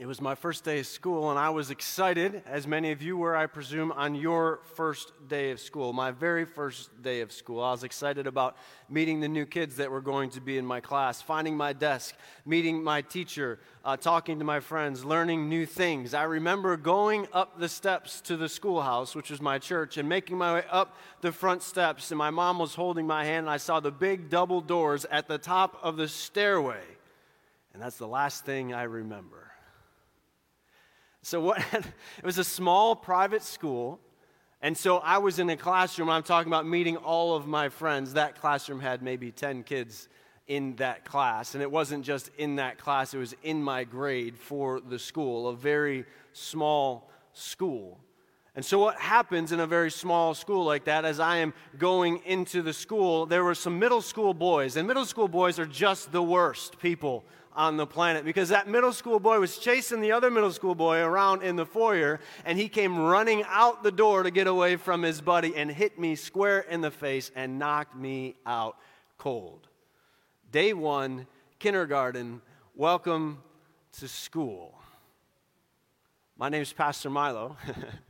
It was my first day of school, and I was excited, as many of you were, I presume, on your first day of school, my very first day of school. I was excited about meeting the new kids that were going to be in my class, finding my desk, meeting my teacher, uh, talking to my friends, learning new things. I remember going up the steps to the schoolhouse, which was my church, and making my way up the front steps, and my mom was holding my hand, and I saw the big double doors at the top of the stairway. And that's the last thing I remember. So what it was a small private school. And so I was in a classroom, I'm talking about meeting all of my friends. That classroom had maybe 10 kids in that class. And it wasn't just in that class, it was in my grade for the school, a very small school. And so, what happens in a very small school like that, as I am going into the school, there were some middle school boys. And middle school boys are just the worst people on the planet because that middle school boy was chasing the other middle school boy around in the foyer and he came running out the door to get away from his buddy and hit me square in the face and knocked me out cold. Day one, kindergarten, welcome to school. My name is Pastor Milo.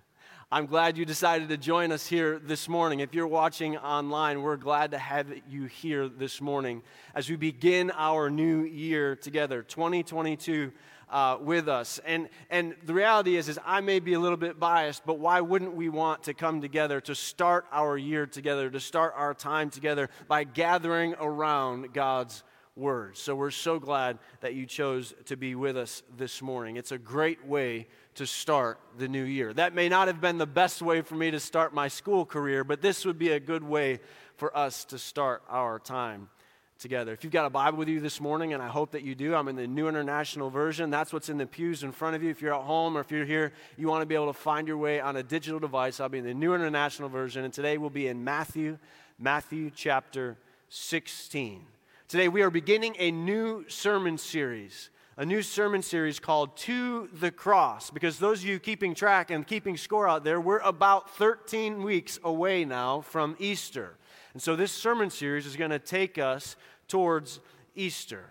I'm glad you decided to join us here this morning. If you're watching online, we're glad to have you here this morning as we begin our new year together, 2022. Uh, with us. And, and the reality is, is I may be a little bit biased, but why wouldn't we want to come together to start our year together, to start our time together by gathering around God's Word? So we're so glad that you chose to be with us this morning. It's a great way to start the new year. That may not have been the best way for me to start my school career, but this would be a good way for us to start our time together. If you've got a Bible with you this morning, and I hope that you do, I'm in the New International Version. That's what's in the pews in front of you. If you're at home or if you're here, you want to be able to find your way on a digital device, I'll be in the New International Version. And today we'll be in Matthew, Matthew chapter 16. Today we are beginning a new sermon series a new sermon series called To the Cross. Because those of you keeping track and keeping score out there, we're about 13 weeks away now from Easter. And so this sermon series is going to take us towards Easter.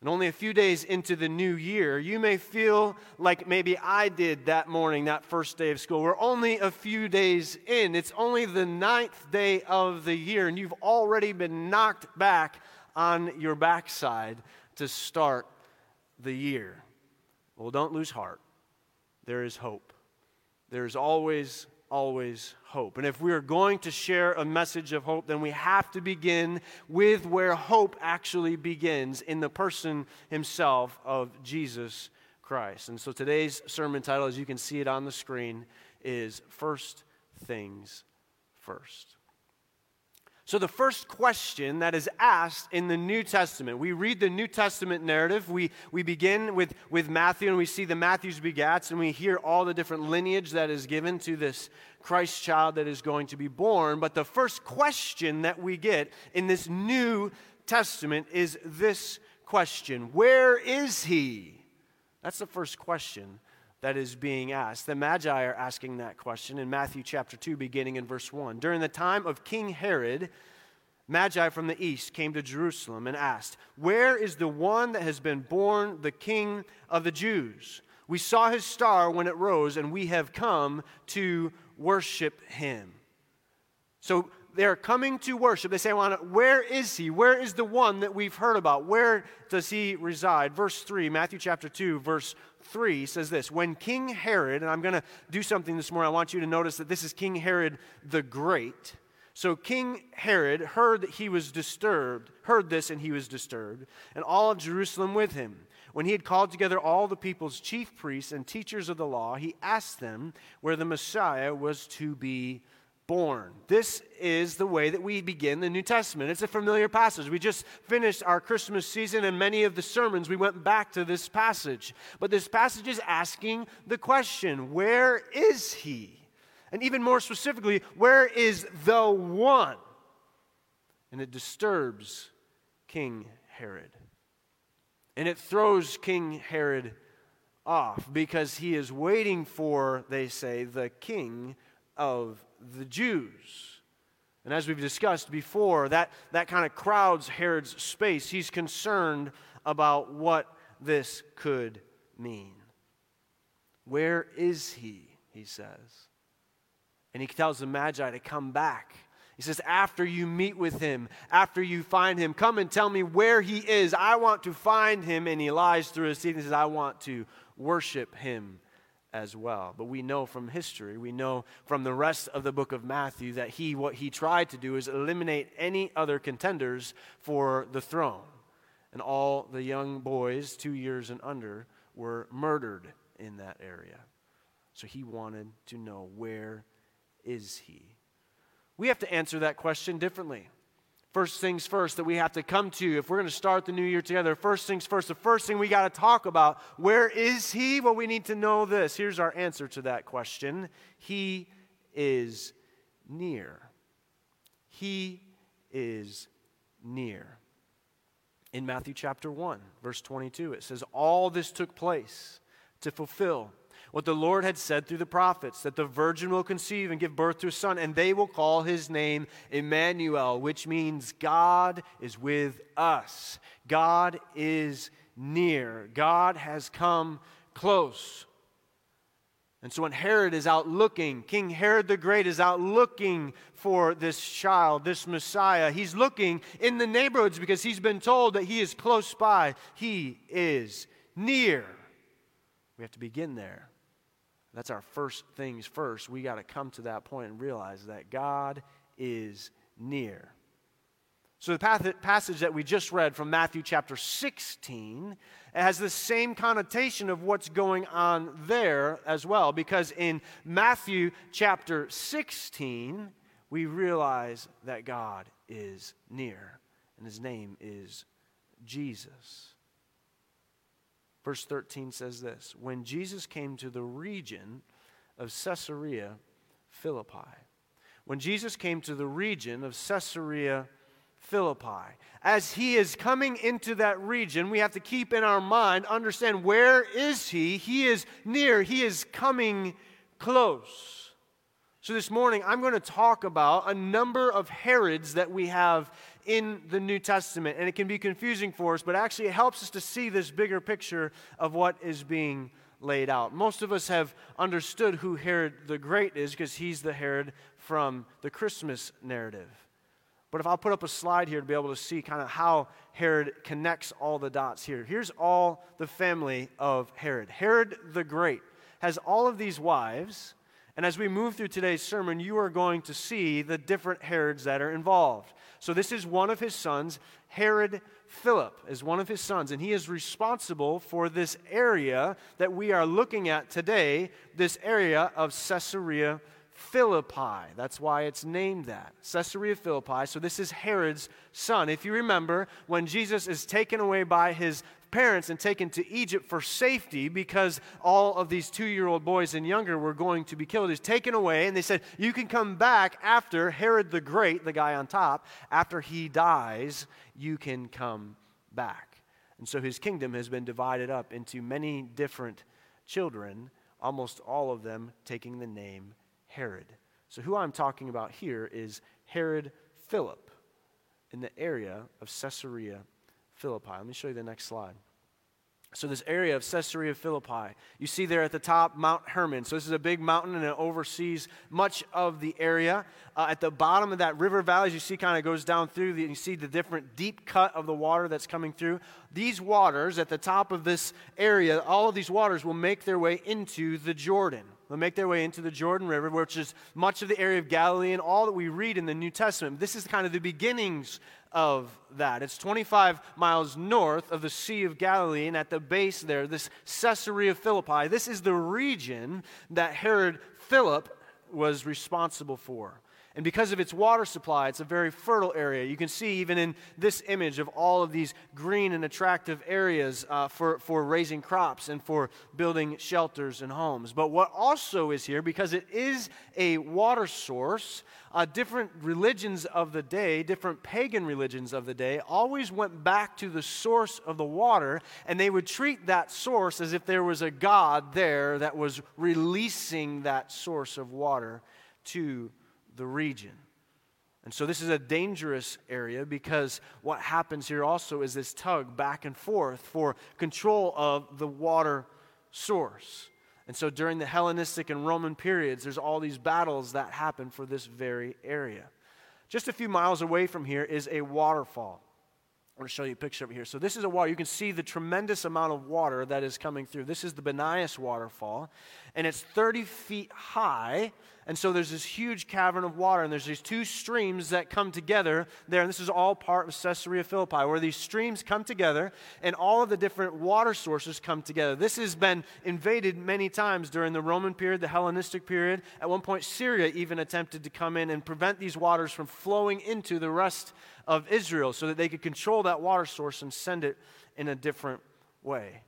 And only a few days into the new year, you may feel like maybe I did that morning, that first day of school. We're only a few days in. It's only the ninth day of the year, and you've already been knocked back on your backside to start the year. Well, don't lose heart. There is hope. There is always, always hope. And if we are going to share a message of hope, then we have to begin with where hope actually begins in the person himself of Jesus Christ. And so today's sermon title, as you can see it on the screen, is First Things First. So, the first question that is asked in the New Testament, we read the New Testament narrative. We, we begin with, with Matthew and we see the Matthew's begats and we hear all the different lineage that is given to this Christ child that is going to be born. But the first question that we get in this New Testament is this question Where is he? That's the first question that is being asked. The Magi are asking that question in Matthew chapter 2, beginning in verse 1. During the time of King Herod, Magi from the east came to Jerusalem and asked, Where is the one that has been born the King of the Jews? We saw his star when it rose, and we have come to worship him. So they're coming to worship. They say, Where is he? Where is the one that we've heard about? Where does he reside? Verse 3, Matthew chapter 2, verse 3 says this When King Herod, and I'm going to do something this morning, I want you to notice that this is King Herod the Great. So King Herod heard that he was disturbed, heard this, and he was disturbed, and all of Jerusalem with him. When he had called together all the people's chief priests and teachers of the law, he asked them where the Messiah was to be born. This is the way that we begin the New Testament. It's a familiar passage. We just finished our Christmas season, and many of the sermons we went back to this passage. But this passage is asking the question where is he? And even more specifically, where is the one? And it disturbs King Herod. And it throws King Herod off because he is waiting for, they say, the king of the Jews. And as we've discussed before, that, that kind of crowds Herod's space. He's concerned about what this could mean. Where is he? He says. And he tells the Magi to come back. He says, After you meet with him, after you find him, come and tell me where he is. I want to find him. And he lies through his teeth and says, I want to worship him as well. But we know from history, we know from the rest of the book of Matthew that he, what he tried to do is eliminate any other contenders for the throne. And all the young boys, two years and under, were murdered in that area. So he wanted to know where is he? We have to answer that question differently. First things first that we have to come to if we're going to start the new year together. First things first, the first thing we got to talk about where is he? Well, we need to know this. Here's our answer to that question He is near. He is near. In Matthew chapter 1, verse 22, it says, All this took place to fulfill what the Lord had said through the prophets that the virgin will conceive and give birth to a son, and they will call his name Emmanuel, which means God is with us. God is near. God has come close. And so when Herod is out looking, King Herod the Great is out looking for this child, this Messiah. He's looking in the neighborhoods because he's been told that he is close by. He is near. We have to begin there. That's our first things first. We got to come to that point and realize that God is near. So, the passage that we just read from Matthew chapter 16 has the same connotation of what's going on there as well, because in Matthew chapter 16, we realize that God is near, and his name is Jesus. Verse 13 says this When Jesus came to the region of Caesarea Philippi, when Jesus came to the region of Caesarea Philippi, as he is coming into that region, we have to keep in our mind, understand where is he? He is near, he is coming close. So this morning, I'm going to talk about a number of Herods that we have in the New Testament. And it can be confusing for us, but actually it helps us to see this bigger picture of what is being laid out. Most of us have understood who Herod the Great is because he's the Herod from the Christmas narrative. But if I'll put up a slide here to be able to see kind of how Herod connects all the dots here. Here's all the family of Herod. Herod the Great has all of these wives and as we move through today's sermon, you are going to see the different Herods that are involved. So, this is one of his sons. Herod Philip is one of his sons, and he is responsible for this area that we are looking at today, this area of Caesarea Philippi. That's why it's named that. Caesarea Philippi. So, this is Herod's son. If you remember, when Jesus is taken away by his parents and taken to Egypt for safety because all of these two year old boys and younger were going to be killed. He's taken away, and they said, You can come back after Herod the Great, the guy on top, after he dies, you can come back. And so his kingdom has been divided up into many different children, almost all of them taking the name Herod. So, who I'm talking about here is Herod Philip in the area of Caesarea Philippi. Let me show you the next slide. So, this area of Caesarea Philippi, you see there at the top Mount Hermon. So, this is a big mountain and it oversees much of the area. Uh, at the bottom of that river valley, as you see, kind of goes down through, the, you see the different deep cut of the water that's coming through. These waters at the top of this area, all of these waters will make their way into the Jordan. They'll make their way into the Jordan River, which is much of the area of Galilee and all that we read in the New Testament. This is kind of the beginnings of that. It's 25 miles north of the Sea of Galilee, and at the base there, this Caesarea Philippi, this is the region that Herod Philip was responsible for. And because of its water supply, it's a very fertile area. You can see even in this image of all of these green and attractive areas uh, for, for raising crops and for building shelters and homes. But what also is here, because it is a water source, uh, different religions of the day, different pagan religions of the day, always went back to the source of the water, and they would treat that source as if there was a God there that was releasing that source of water to the region. And so this is a dangerous area because what happens here also is this tug back and forth for control of the water source. And so during the Hellenistic and Roman periods, there's all these battles that happen for this very area. Just a few miles away from here is a waterfall. I'm going to show you a picture over here. So this is a water. You can see the tremendous amount of water that is coming through. This is the Banias waterfall, and it's 30 feet high. And so there's this huge cavern of water, and there's these two streams that come together there. And this is all part of Caesarea Philippi, where these streams come together, and all of the different water sources come together. This has been invaded many times during the Roman period, the Hellenistic period. At one point, Syria even attempted to come in and prevent these waters from flowing into the rest of Israel so that they could control that water source and send it in a different way.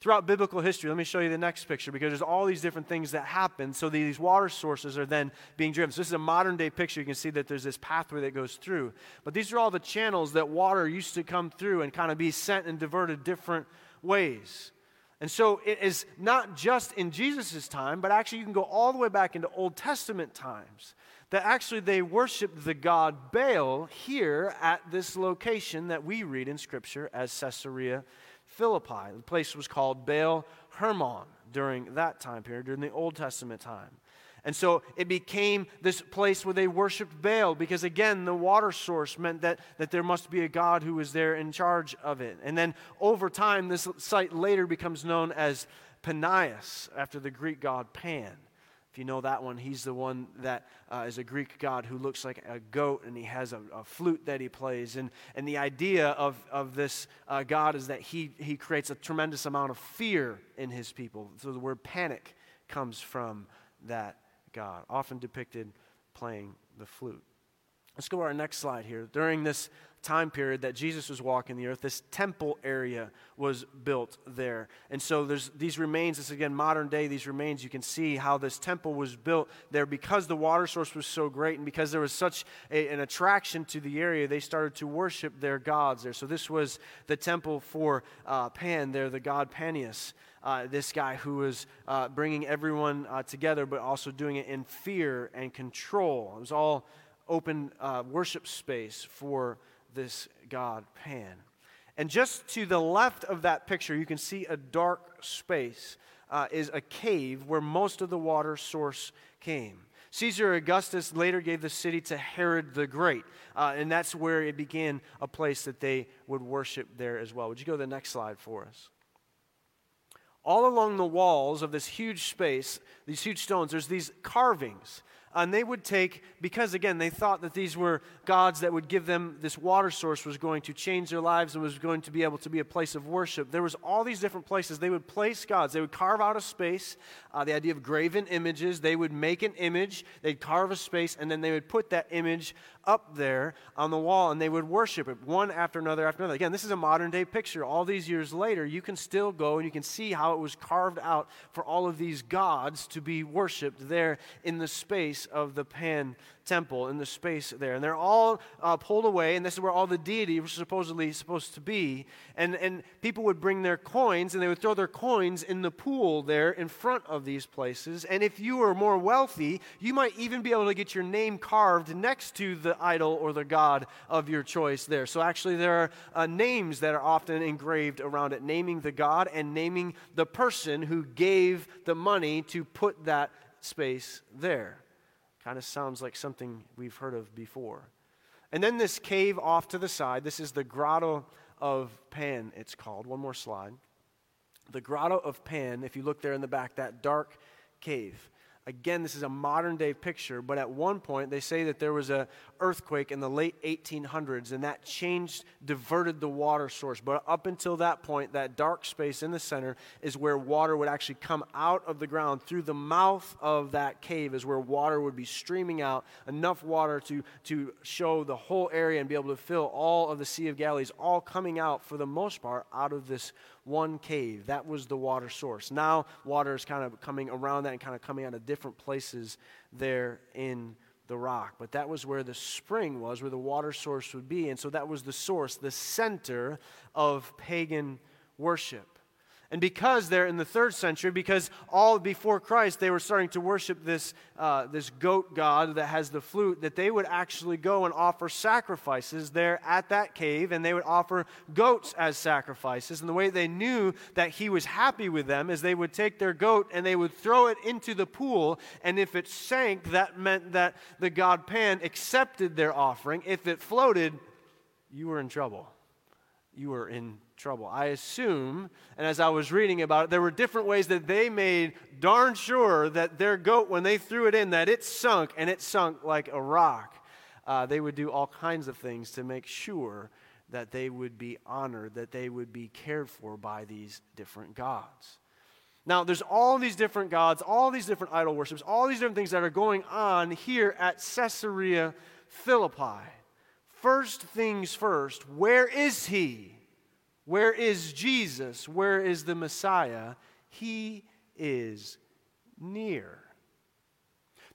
Throughout biblical history, let me show you the next picture because there's all these different things that happen. So these water sources are then being driven. So this is a modern day picture. You can see that there's this pathway that goes through. But these are all the channels that water used to come through and kind of be sent and diverted different ways. And so it is not just in Jesus' time, but actually you can go all the way back into Old Testament times that actually they worshiped the god Baal here at this location that we read in Scripture as Caesarea Philippi. The place was called Baal Hermon during that time period, during the Old Testament time. And so it became this place where they worshiped Baal because, again, the water source meant that, that there must be a God who was there in charge of it. And then over time, this site later becomes known as Panias, after the Greek god Pan. If you know that one, he's the one that uh, is a Greek god who looks like a goat and he has a, a flute that he plays. And, and the idea of, of this uh, God is that he, he creates a tremendous amount of fear in his people. So the word panic comes from that God, often depicted playing the flute. Let's go to our next slide here. During this time period that Jesus was walking the earth, this temple area was built there. And so there's these remains, this again, modern day, these remains, you can see how this temple was built there because the water source was so great and because there was such a, an attraction to the area, they started to worship their gods there. So this was the temple for uh, Pan there, the god Panias. Uh, this guy who was uh, bringing everyone uh, together, but also doing it in fear and control. It was all open uh, worship space for this god Pan. And just to the left of that picture, you can see a dark space uh, is a cave where most of the water source came. Caesar Augustus later gave the city to Herod the Great, uh, and that's where it began a place that they would worship there as well. Would you go to the next slide for us? All along the walls of this huge space, these huge stones, there's these carvings and they would take, because again, they thought that these were gods that would give them this water source was going to change their lives and was going to be able to be a place of worship. There was all these different places. They would place gods. They would carve out a space, uh, the idea of graven images. They would make an image, they'd carve a space, and then they would put that image up there on the wall and they would worship it one after another after another. Again, this is a modern day picture. All these years later, you can still go and you can see how it was carved out for all of these gods to be worshiped there in the space of the Pan temple in the space there. And they're all uh, pulled away, and this is where all the deity was supposedly supposed to be. And, and people would bring their coins, and they would throw their coins in the pool there in front of these places. And if you were more wealthy, you might even be able to get your name carved next to the idol or the god of your choice there. So actually, there are uh, names that are often engraved around it, naming the god and naming the person who gave the money to put that space there. Kind of sounds like something we've heard of before. And then this cave off to the side, this is the Grotto of Pan, it's called. One more slide. The Grotto of Pan, if you look there in the back, that dark cave. Again, this is a modern day picture, but at one point they say that there was an earthquake in the late 1800s and that changed, diverted the water source. But up until that point, that dark space in the center is where water would actually come out of the ground. Through the mouth of that cave is where water would be streaming out, enough water to, to show the whole area and be able to fill all of the Sea of Galilee, all coming out for the most part out of this one cave. That was the water source. Now, water is kind of coming around that and kind of coming out of different places there in the rock. But that was where the spring was, where the water source would be. And so that was the source, the center of pagan worship. And because they're in the third century, because all before Christ they were starting to worship this, uh, this goat god that has the flute, that they would actually go and offer sacrifices there at that cave, and they would offer goats as sacrifices. And the way they knew that he was happy with them is they would take their goat and they would throw it into the pool, and if it sank, that meant that the god Pan accepted their offering. If it floated, you were in trouble. You were in trouble. I assume, and as I was reading about it, there were different ways that they made darn sure that their goat, when they threw it in, that it sunk and it sunk like a rock. Uh, they would do all kinds of things to make sure that they would be honored, that they would be cared for by these different gods. Now, there's all these different gods, all these different idol worships, all these different things that are going on here at Caesarea Philippi. First things first, where is he? Where is Jesus? Where is the Messiah? He is near.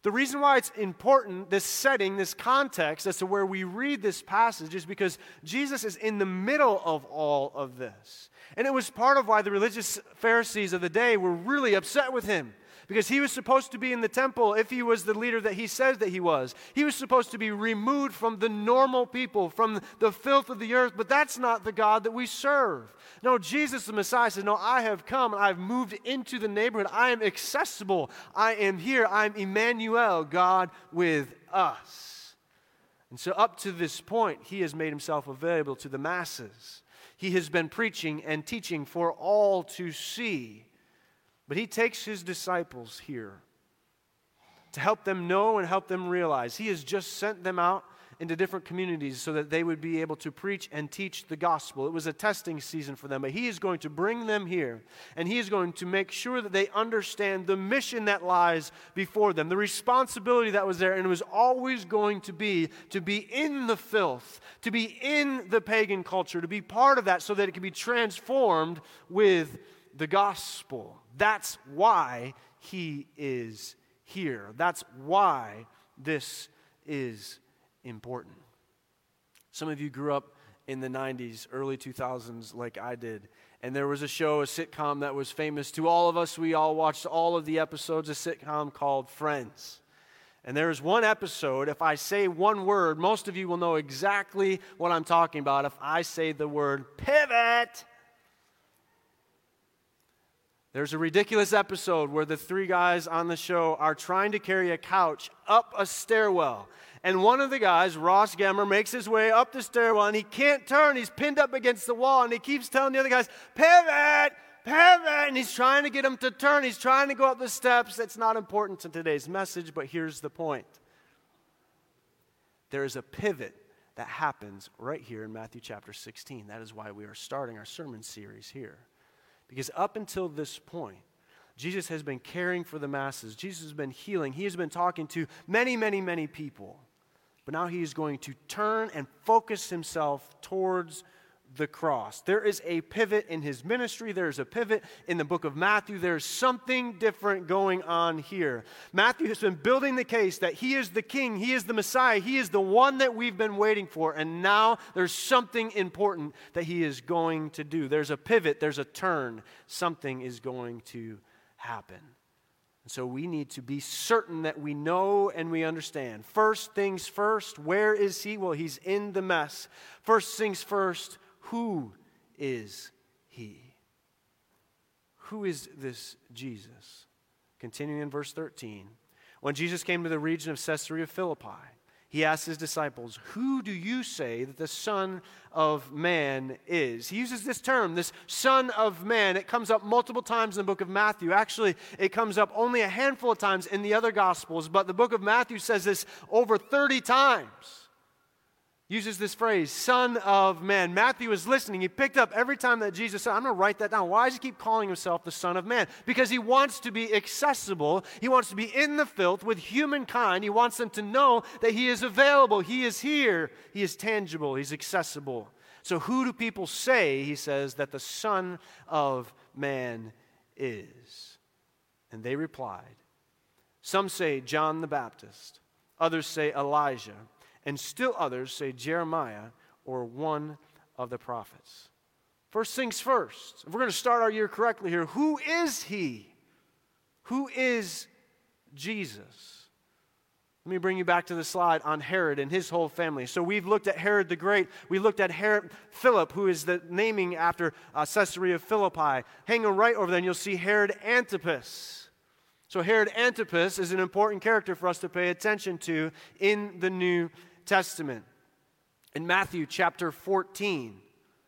The reason why it's important, this setting, this context, as to where we read this passage, is because Jesus is in the middle of all of this. And it was part of why the religious Pharisees of the day were really upset with him because he was supposed to be in the temple if he was the leader that he says that he was. He was supposed to be removed from the normal people, from the filth of the earth, but that's not the God that we serve. No, Jesus the Messiah says, No, I have come, and I've moved into the neighborhood. I am accessible. I am here. I'm Emmanuel, God with us. And so, up to this point, he has made himself available to the masses. He has been preaching and teaching for all to see. But he takes his disciples here to help them know and help them realize. He has just sent them out into different communities so that they would be able to preach and teach the gospel. It was a testing season for them, but he is going to bring them here and he is going to make sure that they understand the mission that lies before them, the responsibility that was there, and it was always going to be to be in the filth, to be in the pagan culture, to be part of that so that it can be transformed with the gospel. That's why he is here. That's why this is important. Some of you grew up in the 90s, early 2000s, like I did. And there was a show, a sitcom that was famous to all of us. We all watched all of the episodes, a sitcom called Friends. And there is one episode, if I say one word, most of you will know exactly what I'm talking about if I say the word pivot. There's a ridiculous episode where the three guys on the show are trying to carry a couch up a stairwell. And one of the guys, Ross Geller, makes his way up the stairwell and he can't turn. He's pinned up against the wall and he keeps telling the other guys, pivot, pivot. And he's trying to get him to turn. He's trying to go up the steps. That's not important to today's message, but here's the point there is a pivot that happens right here in Matthew chapter 16. That is why we are starting our sermon series here. Because up until this point, Jesus has been caring for the masses. Jesus has been healing. He has been talking to many, many, many people. But now he is going to turn and focus himself towards the cross. There is a pivot in his ministry. There is a pivot in the book of Matthew. There's something different going on here. Matthew has been building the case that he is the king, he is the Messiah, he is the one that we've been waiting for. And now there's something important that he is going to do. There's a pivot, there's a turn. Something is going to happen. So we need to be certain that we know and we understand. First things first, where is he? Well, he's in the mess. First things first, who is he? Who is this Jesus? Continuing in verse 13. When Jesus came to the region of Caesarea Philippi, he asked his disciples, Who do you say that the Son of Man is? He uses this term, this Son of Man. It comes up multiple times in the book of Matthew. Actually, it comes up only a handful of times in the other Gospels, but the book of Matthew says this over 30 times uses this phrase, Son of Man. Matthew was listening. He picked up every time that Jesus said, I'm going to write that down. Why does he keep calling himself the Son of Man? Because he wants to be accessible. He wants to be in the filth with humankind. He wants them to know that he is available. He is here. He is tangible. He's accessible. So, who do people say, he says, that the Son of Man is? And they replied, Some say John the Baptist, others say and still others say Jeremiah or one of the prophets. First things first, if we're going to start our year correctly here, who is he? Who is Jesus? Let me bring you back to the slide on Herod and his whole family. So we've looked at Herod the Great. We looked at Herod Philip, who is the naming after uh, Caesarea Philippi. Hanging right over there, and you'll see Herod Antipas. So Herod Antipas is an important character for us to pay attention to in the New Testament. In Matthew chapter 14,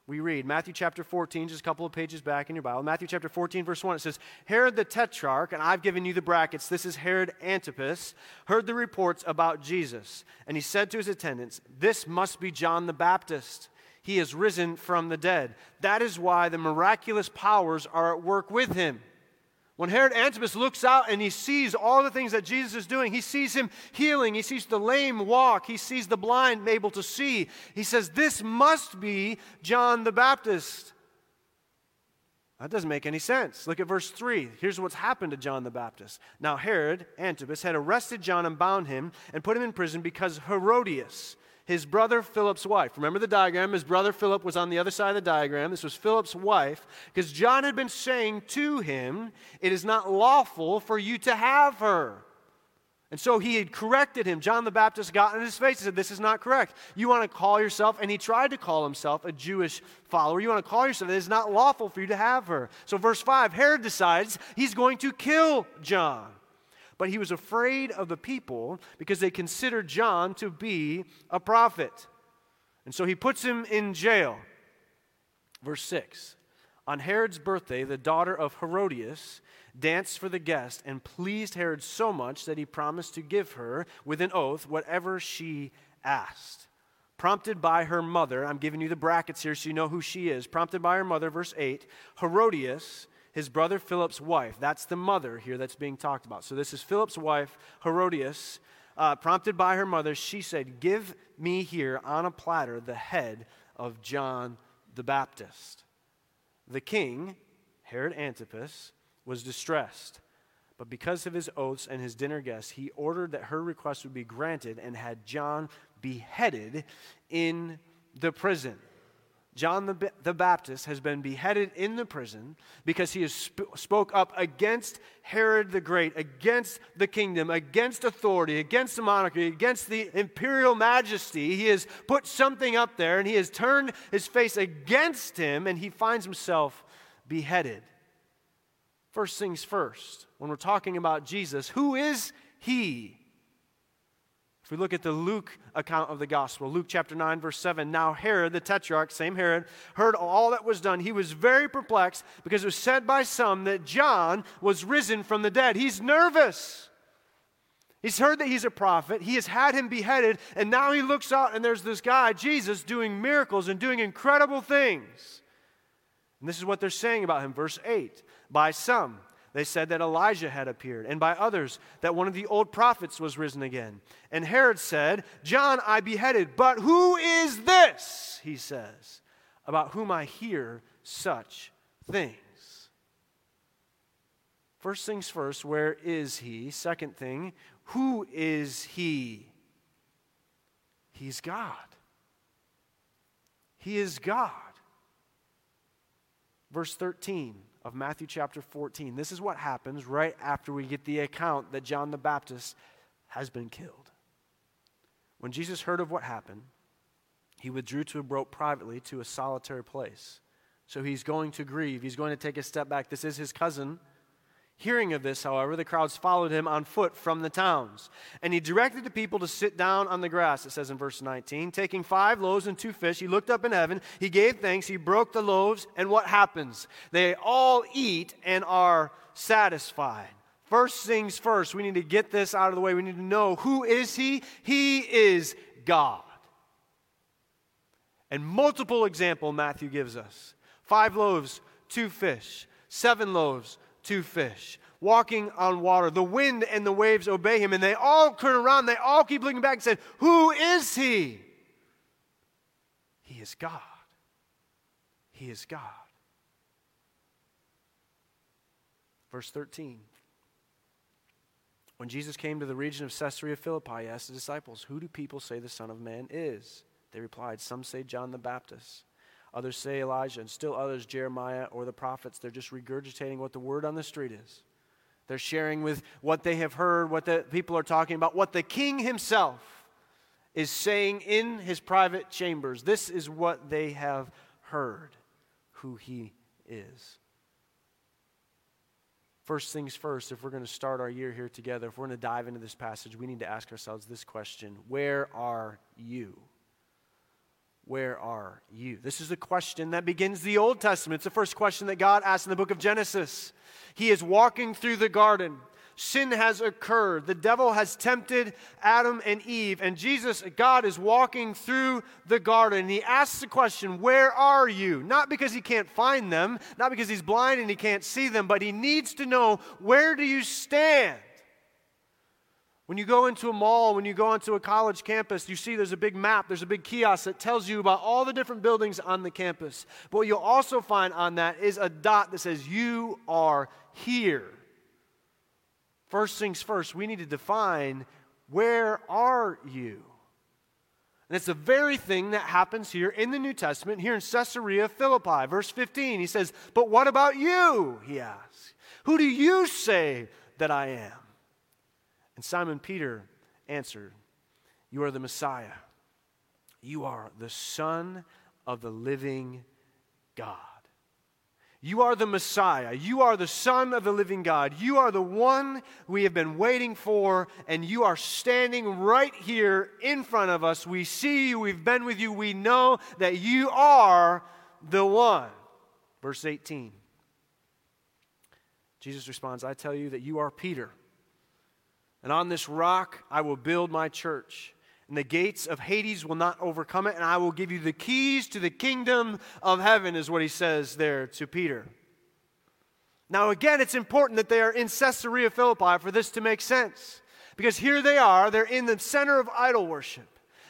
we read Matthew chapter 14, just a couple of pages back in your Bible. Matthew chapter 14, verse 1, it says, Herod the Tetrarch, and I've given you the brackets, this is Herod Antipas, heard the reports about Jesus. And he said to his attendants, This must be John the Baptist. He has risen from the dead. That is why the miraculous powers are at work with him. When Herod Antipas looks out and he sees all the things that Jesus is doing, he sees him healing, he sees the lame walk, he sees the blind able to see. He says, This must be John the Baptist. That doesn't make any sense. Look at verse 3. Here's what's happened to John the Baptist. Now, Herod Antipas had arrested John and bound him and put him in prison because Herodias, his brother Philip's wife. Remember the diagram? His brother Philip was on the other side of the diagram. This was Philip's wife because John had been saying to him, It is not lawful for you to have her. And so he had corrected him. John the Baptist got in his face and said, This is not correct. You want to call yourself, and he tried to call himself a Jewish follower. You want to call yourself, it is not lawful for you to have her. So, verse 5 Herod decides he's going to kill John. But he was afraid of the people because they considered John to be a prophet. And so he puts him in jail. Verse 6 On Herod's birthday, the daughter of Herodias danced for the guest and pleased Herod so much that he promised to give her, with an oath, whatever she asked. Prompted by her mother, I'm giving you the brackets here so you know who she is. Prompted by her mother, verse 8, Herodias his brother Philip's wife. That's the mother here that's being talked about. So this is Philip's wife, Herodias. Uh, prompted by her mother, she said, Give me here on a platter the head of John the Baptist. The king, Herod Antipas, was distressed. But because of his oaths and his dinner guests, he ordered that her request would be granted and had John beheaded in the prison. John the, the Baptist has been beheaded in the prison because he has sp- spoke up against Herod the Great, against the kingdom, against authority, against the monarchy, against the imperial majesty. He has put something up there and he has turned his face against him and he finds himself beheaded. First things first, when we're talking about Jesus, who is he? If we look at the Luke account of the gospel, Luke chapter 9, verse 7, now Herod, the tetrarch, same Herod, heard all that was done. He was very perplexed because it was said by some that John was risen from the dead. He's nervous. He's heard that he's a prophet. He has had him beheaded, and now he looks out and there's this guy, Jesus, doing miracles and doing incredible things. And this is what they're saying about him. Verse 8 By some, they said that Elijah had appeared, and by others that one of the old prophets was risen again. And Herod said, John I beheaded, but who is this, he says, about whom I hear such things? First things first, where is he? Second thing, who is he? He's God. He is God. Verse 13 of Matthew chapter 14. This is what happens right after we get the account that John the Baptist has been killed. When Jesus heard of what happened, he withdrew to a boat privately to a solitary place. So he's going to grieve. He's going to take a step back. This is his cousin Hearing of this, however, the crowds followed him on foot from the towns. And he directed the people to sit down on the grass, it says in verse 19. Taking five loaves and two fish, he looked up in heaven, he gave thanks, he broke the loaves, and what happens? They all eat and are satisfied. First things first, we need to get this out of the way. We need to know who is he? He is God. And multiple example Matthew gives us. Five loaves, two fish, seven loaves, two fish, walking on water. The wind and the waves obey him, and they all turn around. They all keep looking back and say, Who is he? He is God. He is God. Verse 13. When Jesus came to the region of Caesarea Philippi, he asked the disciples, Who do people say the Son of Man is? They replied, Some say John the Baptist Others say Elijah, and still others Jeremiah or the prophets. They're just regurgitating what the word on the street is. They're sharing with what they have heard, what the people are talking about, what the king himself is saying in his private chambers. This is what they have heard who he is. First things first, if we're going to start our year here together, if we're going to dive into this passage, we need to ask ourselves this question Where are you? Where are you? This is a question that begins the Old Testament. It's the first question that God asked in the book of Genesis. He is walking through the garden sin has occurred. The devil has tempted Adam and Eve, and Jesus, God, is walking through the garden. And He asks the question, Where are you? Not because he can't find them, not because he's blind and he can't see them, but he needs to know, Where do you stand? When you go into a mall, when you go onto a college campus, you see there's a big map, there's a big kiosk that tells you about all the different buildings on the campus. But what you'll also find on that is a dot that says, You are here. First things first, we need to define where are you? And it's the very thing that happens here in the New Testament, here in Caesarea Philippi. Verse 15, he says, But what about you? He asks. Who do you say that I am? And Simon Peter answered, You are the Messiah. You are the Son of the living God. You are the Messiah. You are the Son of the living God. You are the one we have been waiting for, and you are standing right here in front of us. We see you. We've been with you. We know that you are the one. Verse 18. Jesus responds, I tell you that you are Peter, and on this rock I will build my church and the gates of Hades will not overcome it, and I will give you the keys to the kingdom of heaven, is what he says there to Peter. Now, again, it's important that they are in Caesarea Philippi for this to make sense. Because here they are, they're in the center of idol worship.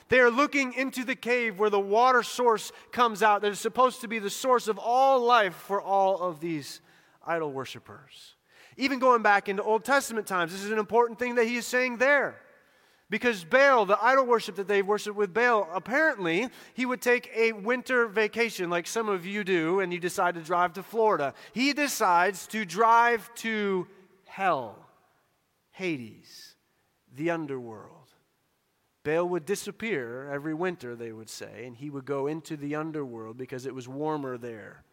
They are looking into the cave where the water source comes out that is supposed to be the source of all life for all of these idol worshippers. Even going back into Old Testament times, this is an important thing that he is saying there. Because Baal, the idol worship that they worshiped with Baal, apparently he would take a winter vacation like some of you do, and you decide to drive to Florida. He decides to drive to hell, Hades, the underworld. Baal would disappear every winter, they would say, and he would go into the underworld because it was warmer there.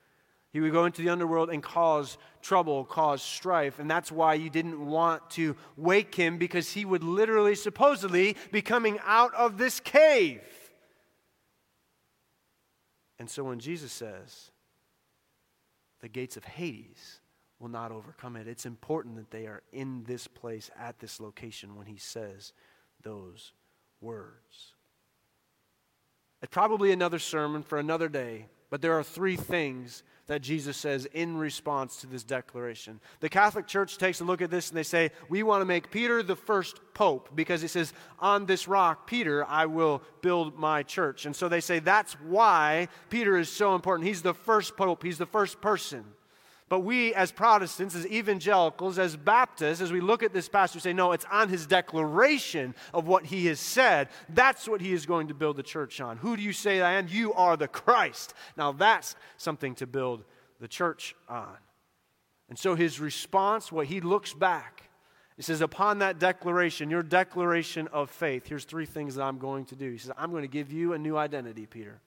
He would go into the underworld and cause trouble, cause strife. And that's why you didn't want to wake him because he would literally, supposedly, be coming out of this cave. And so when Jesus says, the gates of Hades will not overcome it, it's important that they are in this place at this location when he says those words. It's probably another sermon for another day, but there are three things that Jesus says in response to this declaration. The Catholic Church takes a look at this and they say, We want to make Peter the first pope because he says, On this rock, Peter, I will build my church. And so they say that's why Peter is so important. He's the first pope, he's the first person. But we, as Protestants, as evangelicals, as Baptists, as we look at this passage, say, no, it's on his declaration of what he has said. That's what he is going to build the church on. Who do you say I am? You are the Christ. Now, that's something to build the church on. And so his response, what he looks back, he says, Upon that declaration, your declaration of faith, here's three things that I'm going to do. He says, I'm going to give you a new identity, Peter.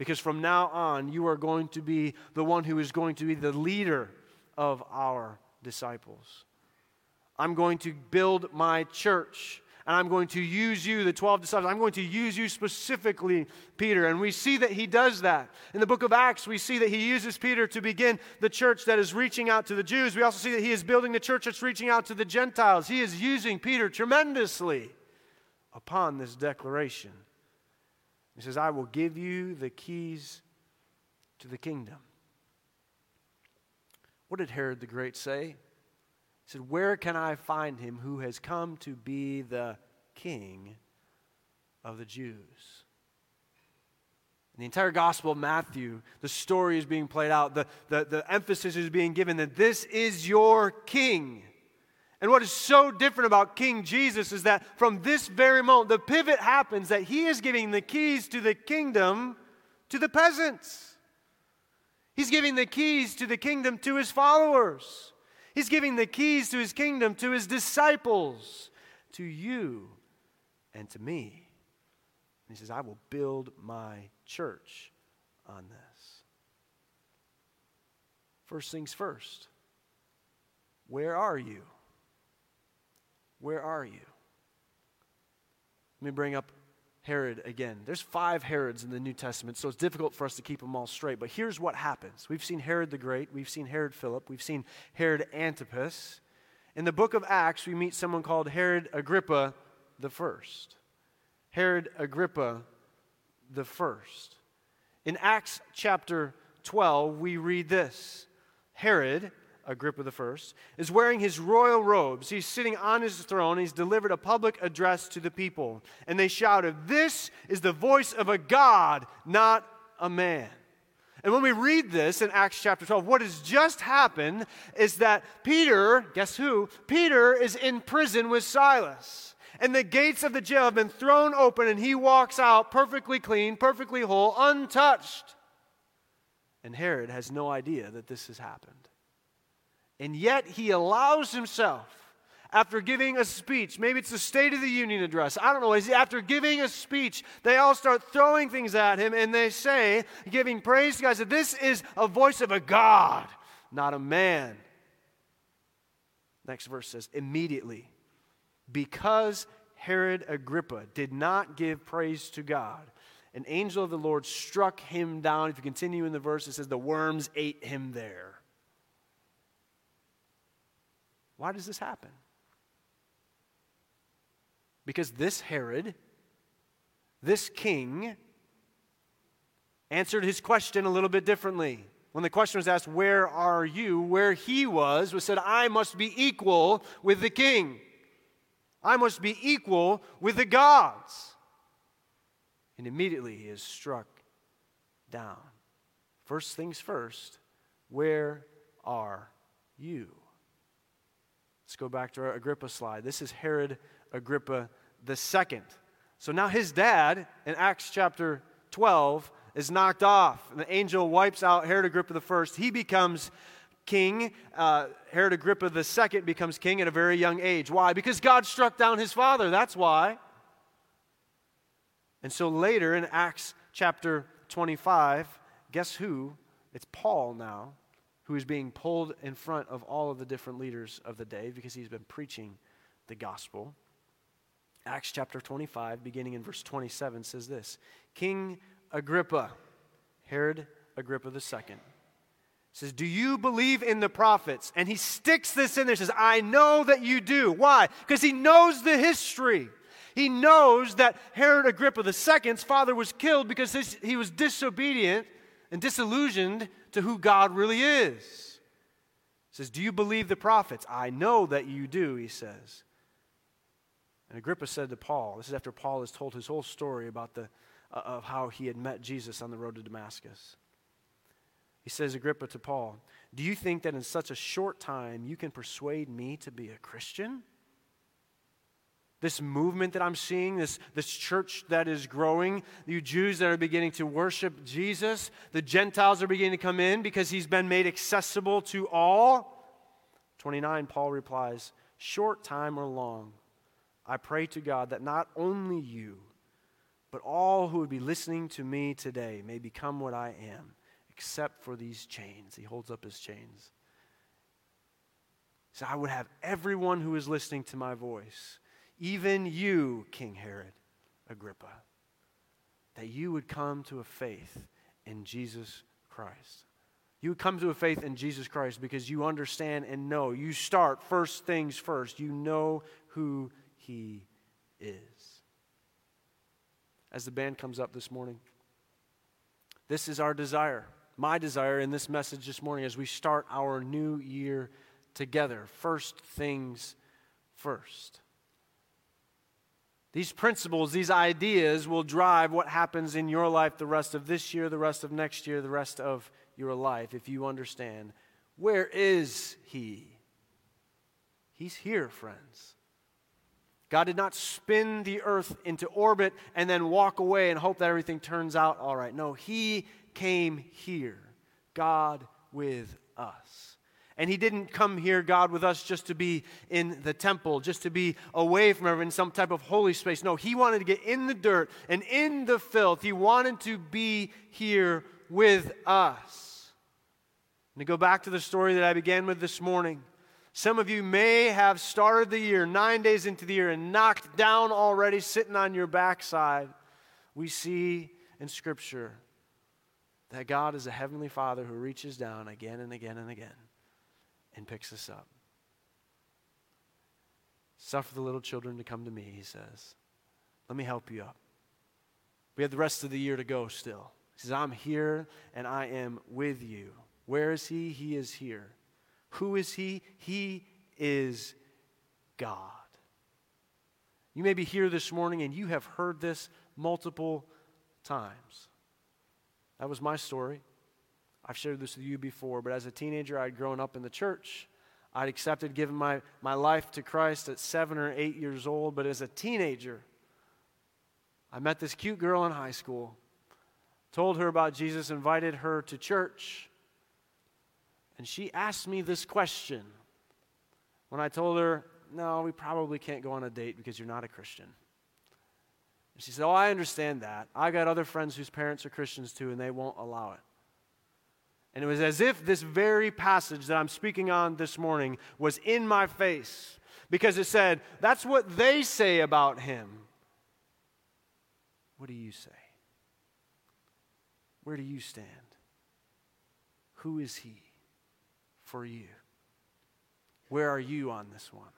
Because from now on, you are going to be the one who is going to be the leader of our disciples. I'm going to build my church. And I'm going to use you, the 12 disciples. I'm going to use you specifically, Peter. And we see that he does that. In the book of Acts, we see that he uses Peter to begin the church that is reaching out to the Jews. We also see that he is building the church that's reaching out to the Gentiles. He is using Peter tremendously upon this declaration. He says, I will give you the keys to the kingdom. What did Herod the Great say? He said, Where can I find him who has come to be the king of the Jews? The entire Gospel of Matthew, the story is being played out. The, the, the emphasis is being given that this is your king. And what is so different about King Jesus is that from this very moment, the pivot happens that he is giving the keys to the kingdom to the peasants. He's giving the keys to the kingdom to his followers. He's giving the keys to his kingdom to his disciples, to you and to me. And he says, I will build my church on this. First things first. Where are you? Where are you? Let me bring up Herod again. There's five Herods in the New Testament, so it's difficult for us to keep them all straight. But here's what happens we've seen Herod the Great, we've seen Herod Philip, we've seen Herod Antipas. In the book of Acts, we meet someone called Herod Agrippa the First. Herod Agrippa the First. In Acts chapter 12, we read this Herod, Agrippa I, is wearing his royal robes. He's sitting on his throne. He's delivered a public address to the people. And they shouted, This is the voice of a God, not a man. And when we read this in Acts chapter 12, what has just happened is that Peter, guess who? Peter is in prison with Silas. And the gates of the jail have been thrown open, and he walks out perfectly clean, perfectly whole, untouched. And Herod has no idea that this has happened. And yet he allows himself, after giving a speech, maybe it's the State of the Union address, I don't know, after giving a speech, they all start throwing things at him and they say, giving praise to God, that this is a voice of a God, not a man. Next verse says, immediately, because Herod Agrippa did not give praise to God, an angel of the Lord struck him down. If you continue in the verse, it says, the worms ate him there. Why does this happen? Because this Herod, this king, answered his question a little bit differently. When the question was asked, Where are you? where he was, was said, I must be equal with the king. I must be equal with the gods. And immediately he is struck down. First things first, where are you? Let's go back to our Agrippa slide. This is Herod Agrippa II. So now his dad in Acts chapter 12 is knocked off. And the angel wipes out Herod Agrippa first. He becomes king. Uh, Herod Agrippa II becomes king at a very young age. Why? Because God struck down his father. That's why. And so later in Acts chapter 25, guess who? It's Paul now who is being pulled in front of all of the different leaders of the day because he's been preaching the gospel. Acts chapter 25, beginning in verse 27, says this King Agrippa, Herod Agrippa II, says, Do you believe in the prophets? And he sticks this in there, says, I know that you do. Why? Because he knows the history. He knows that Herod Agrippa II's father was killed because he was disobedient and disillusioned to who God really is. He says, Do you believe the prophets? I know that you do, he says. And Agrippa said to Paul, this is after Paul has told his whole story about the, uh, of how he had met Jesus on the road to Damascus. He says, Agrippa to Paul, Do you think that in such a short time you can persuade me to be a Christian? This movement that I'm seeing, this, this church that is growing, you Jews that are beginning to worship Jesus, the Gentiles are beginning to come in because he's been made accessible to all. 29, Paul replies, Short time or long, I pray to God that not only you, but all who would be listening to me today may become what I am, except for these chains. He holds up his chains. So I would have everyone who is listening to my voice even you, King Herod Agrippa, that you would come to a faith in Jesus Christ. You would come to a faith in Jesus Christ because you understand and know. You start first things first. You know who He is. As the band comes up this morning, this is our desire, my desire in this message this morning as we start our new year together. First things first. These principles, these ideas will drive what happens in your life the rest of this year, the rest of next year, the rest of your life if you understand where is He? He's here, friends. God did not spin the earth into orbit and then walk away and hope that everything turns out all right. No, He came here, God with us. And he didn't come here, God, with us just to be in the temple, just to be away from everyone in some type of holy space. No, he wanted to get in the dirt and in the filth. He wanted to be here with us. And to go back to the story that I began with this morning, some of you may have started the year, nine days into the year, and knocked down already, sitting on your backside. We see in Scripture that God is a heavenly Father who reaches down again and again and again and picks us up. Suffer the little children to come to me, he says. Let me help you up. We have the rest of the year to go still. He says, I'm here and I am with you. Where is he? He is here. Who is he? He is God. You may be here this morning and you have heard this multiple times. That was my story. I've shared this with you before, but as a teenager, I'd grown up in the church. I'd accepted giving my, my life to Christ at seven or eight years old, but as a teenager, I met this cute girl in high school, told her about Jesus, invited her to church, and she asked me this question when I told her, No, we probably can't go on a date because you're not a Christian. And she said, Oh, I understand that. I got other friends whose parents are Christians too, and they won't allow it. And it was as if this very passage that I'm speaking on this morning was in my face because it said, That's what they say about him. What do you say? Where do you stand? Who is he for you? Where are you on this one?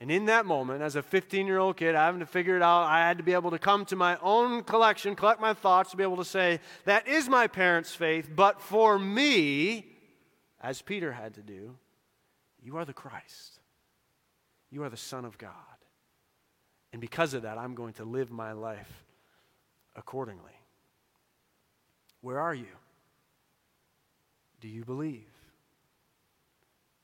And in that moment, as a 15 year old kid, having to figure it out, I had to be able to come to my own collection, collect my thoughts, to be able to say, that is my parents' faith, but for me, as Peter had to do, you are the Christ. You are the Son of God. And because of that, I'm going to live my life accordingly. Where are you? Do you believe?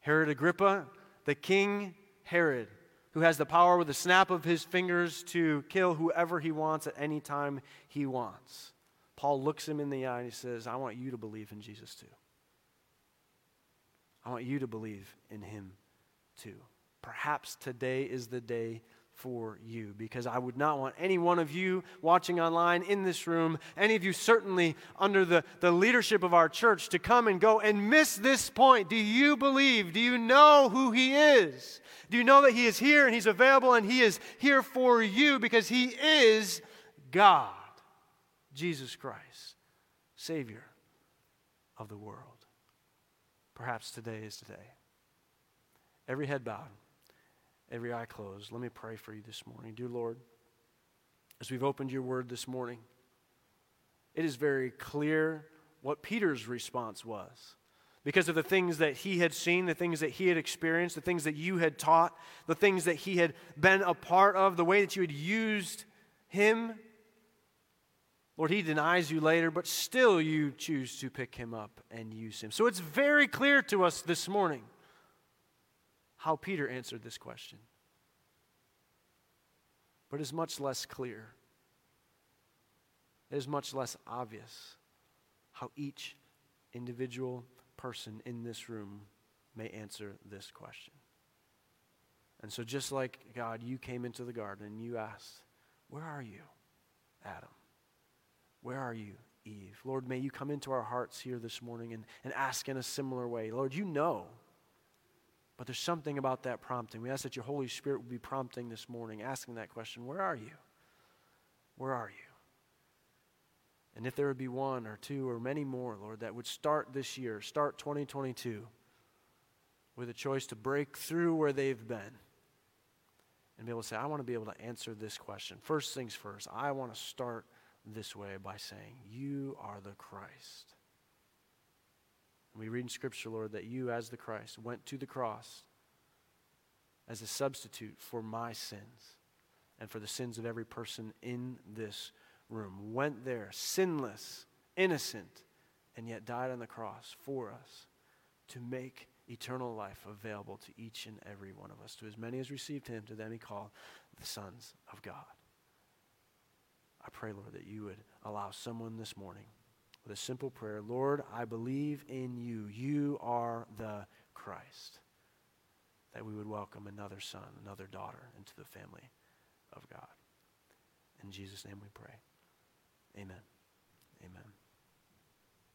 Herod Agrippa, the king Herod, who has the power with a snap of his fingers to kill whoever he wants at any time he wants. Paul looks him in the eye and he says, I want you to believe in Jesus too. I want you to believe in him too. Perhaps today is the day for you because I would not want any one of you watching online in this room, any of you certainly under the, the leadership of our church, to come and go and miss this point. Do you believe? Do you know who He is? Do you know that He is here and He's available and He is here for you because He is God, Jesus Christ, Savior of the world? Perhaps today is today. Every head bowed, every eye closed. Let me pray for you this morning. Dear Lord, as we've opened your word this morning, it is very clear what Peter's response was because of the things that he had seen, the things that he had experienced, the things that you had taught, the things that he had been a part of, the way that you had used him. Lord, he denies you later, but still you choose to pick him up and use him. So it's very clear to us this morning how Peter answered this question. But it's much less clear, it is much less obvious how each individual person in this room may answer this question. And so, just like God, you came into the garden and you asked, Where are you, Adam? Where are you, Eve? Lord, may you come into our hearts here this morning and, and ask in a similar way. Lord, you know. But there's something about that prompting. We ask that your Holy Spirit would be prompting this morning, asking that question Where are you? Where are you? And if there would be one or two or many more, Lord, that would start this year, start 2022, with a choice to break through where they've been and be able to say, I want to be able to answer this question. First things first, I want to start this way by saying, You are the Christ. We read in Scripture, Lord, that you, as the Christ, went to the cross as a substitute for my sins and for the sins of every person in this room, went there, sinless, innocent, and yet died on the cross for us to make eternal life available to each and every one of us. To as many as received him, to them he called the sons of God. I pray, Lord, that you would allow someone this morning with a simple prayer Lord, I believe in you. You are the Christ. That we would welcome another son, another daughter into the family of God. In Jesus' name we pray. Amen. Amen.